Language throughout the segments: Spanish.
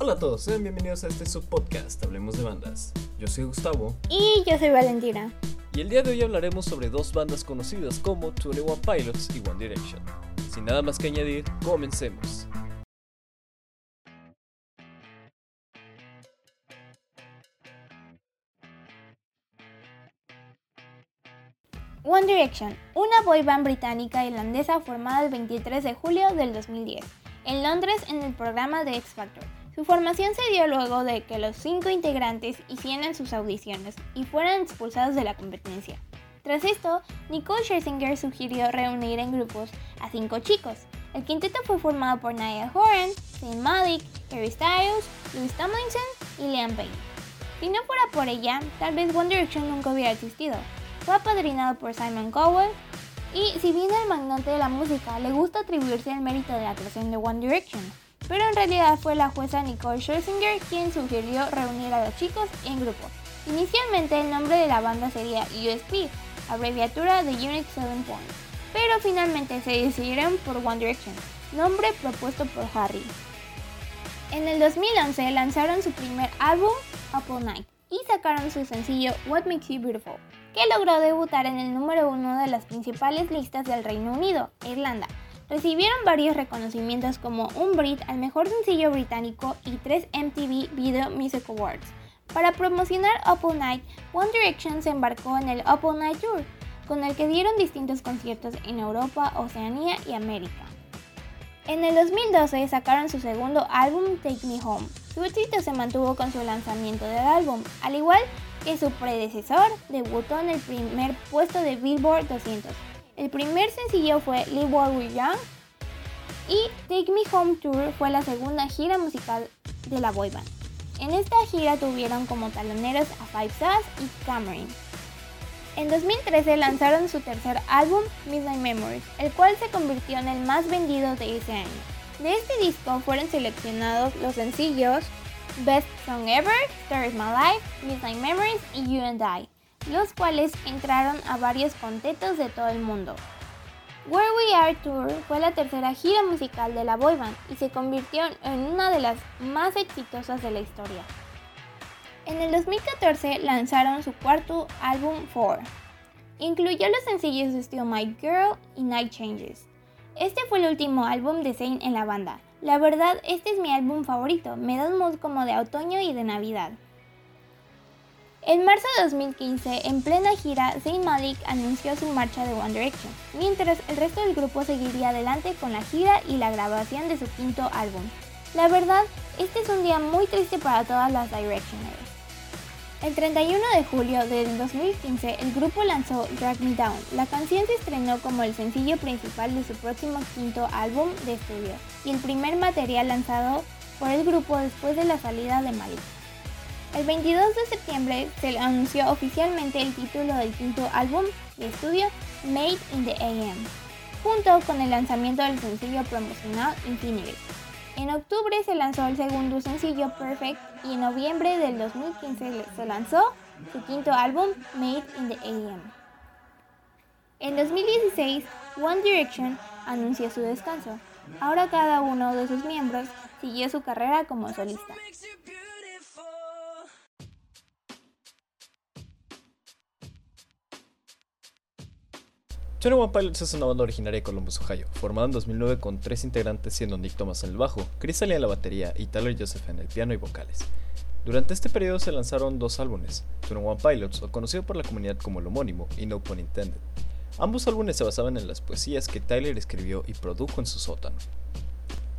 Hola a todos, sean bienvenidos a este subpodcast, Hablemos de Bandas. Yo soy Gustavo. Y yo soy Valentina. Y el día de hoy hablaremos sobre dos bandas conocidas como 21 Pilots y One Direction. Sin nada más que añadir, comencemos. One Direction, una boy band británica irlandesa formada el 23 de julio del 2010, en Londres en el programa de X Factor. Su formación se dio luego de que los cinco integrantes hicieran sus audiciones y fueran expulsados de la competencia. Tras esto, Nicole Scherzinger sugirió reunir en grupos a cinco chicos. El quinteto fue formado por Niall Horan, Zayn Malik, Harry Styles, Louis Tomlinson y Liam Payne. Si no fuera por ella, tal vez One Direction nunca hubiera existido. Fue apadrinado por Simon Cowell y si bien el magnate de la música le gusta atribuirse el mérito de la creación de One Direction, pero en realidad fue la jueza Nicole Scherzinger quien sugirió reunir a los chicos en grupo. Inicialmente el nombre de la banda sería USP, abreviatura de Unit 7 Point, pero finalmente se decidieron por One Direction, nombre propuesto por Harry. En el 2011 lanzaron su primer álbum, Apple Night, y sacaron su sencillo What Makes You Beautiful, que logró debutar en el número uno de las principales listas del Reino Unido Irlanda. Recibieron varios reconocimientos como un Brit al mejor sencillo británico y tres MTV Video Music Awards. Para promocionar Apple Night, One Direction se embarcó en el Apple Night Tour, con el que dieron distintos conciertos en Europa, Oceanía y América. En el 2012 sacaron su segundo álbum Take Me Home. Su éxito se mantuvo con su lanzamiento del álbum, al igual que su predecesor, debutó en el primer puesto de Billboard 200. El primer sencillo fue Live While We're Young y Take Me Home Tour fue la segunda gira musical de la boy band. En esta gira tuvieron como taloneros a Five Stars y Cameron. En 2013 lanzaron su tercer álbum, Midnight Memories, el cual se convirtió en el más vendido de ese año. De este disco fueron seleccionados los sencillos Best Song Ever, Story My Life, Midnight Memories y You and I, los cuales entraron a varios contentos de todo el mundo. Where We Are Tour fue la tercera gira musical de la boy band y se convirtió en una de las más exitosas de la historia. En el 2014 lanzaron su cuarto álbum 4. Incluyó los sencillos Still My Girl y Night Changes. Este fue el último álbum de Zayn en la banda. La verdad, este es mi álbum favorito, me da un mood como de otoño y de Navidad. En marzo de 2015, en plena gira, Zayn Malik anunció su marcha de One Direction, mientras el resto del grupo seguiría adelante con la gira y la grabación de su quinto álbum. La verdad, este es un día muy triste para todas las Directioners. El 31 de julio del 2015, el grupo lanzó Drag Me Down. La canción se estrenó como el sencillo principal de su próximo quinto álbum de estudio y el primer material lanzado por el grupo después de la salida de Malik. El 22 de septiembre se anunció oficialmente el título del quinto álbum de estudio, Made in the AM, junto con el lanzamiento del sencillo promocional Infinity. En octubre se lanzó el segundo sencillo Perfect y en noviembre del 2015 se lanzó su quinto álbum Made in the AM. En 2016, One Direction anunció su descanso. Ahora cada uno de sus miembros siguió su carrera como solista. One Pilots es una banda originaria de Columbus, Ohio, formada en 2009 con tres integrantes siendo Nick Thomas en el bajo, Chris Ali en la batería y Tyler Joseph en el piano y vocales. Durante este periodo se lanzaron dos álbumes, One Pilots, o conocido por la comunidad como el homónimo, y No Pun Intended. Ambos álbumes se basaban en las poesías que Tyler escribió y produjo en su sótano.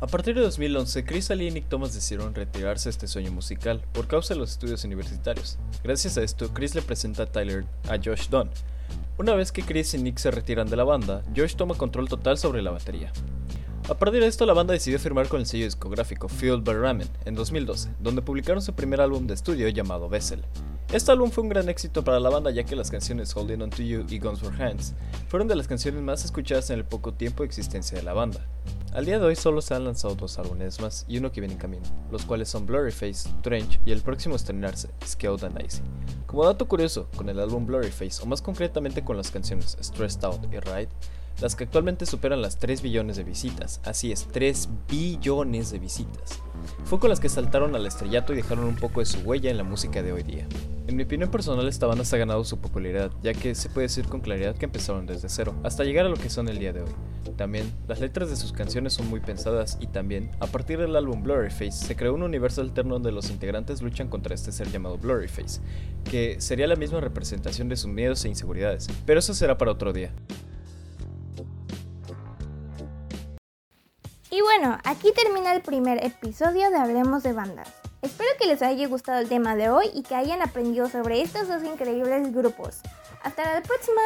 A partir de 2011, Chris Ali y Nick Thomas decidieron retirarse de este sueño musical por causa de los estudios universitarios. Gracias a esto, Chris le presenta a Tyler a Josh Dunn, una vez que Chris y Nick se retiran de la banda, Josh toma control total sobre la batería. A partir de esto, la banda decidió firmar con el sello discográfico Fueled by Ramen en 2012, donde publicaron su primer álbum de estudio llamado Vessel. Este álbum fue un gran éxito para la banda ya que las canciones Holding On To You y Guns for Hands fueron de las canciones más escuchadas en el poco tiempo de existencia de la banda. Al día de hoy solo se han lanzado dos álbumes más y uno que viene en camino, los cuales son Blurryface, Trench y el próximo a estrenarse, Scaled and Icy. Como dato curioso, con el álbum Blurryface, o más concretamente con las canciones Stressed Out y Ride, las que actualmente superan las 3 billones de visitas, así es, 3 billones de visitas. Fue con las que saltaron al estrellato y dejaron un poco de su huella en la música de hoy día. En mi opinión personal esta banda se ha ganado su popularidad, ya que se puede decir con claridad que empezaron desde cero, hasta llegar a lo que son el día de hoy. También, las letras de sus canciones son muy pensadas y también, a partir del álbum Blurryface, se creó un universo alterno donde los integrantes luchan contra este ser llamado Blurryface, que sería la misma representación de sus miedos e inseguridades, pero eso será para otro día. Y bueno, aquí termina el primer episodio de Hablemos de Bandas. Espero que les haya gustado el tema de hoy y que hayan aprendido sobre estos dos increíbles grupos. Hasta la próxima.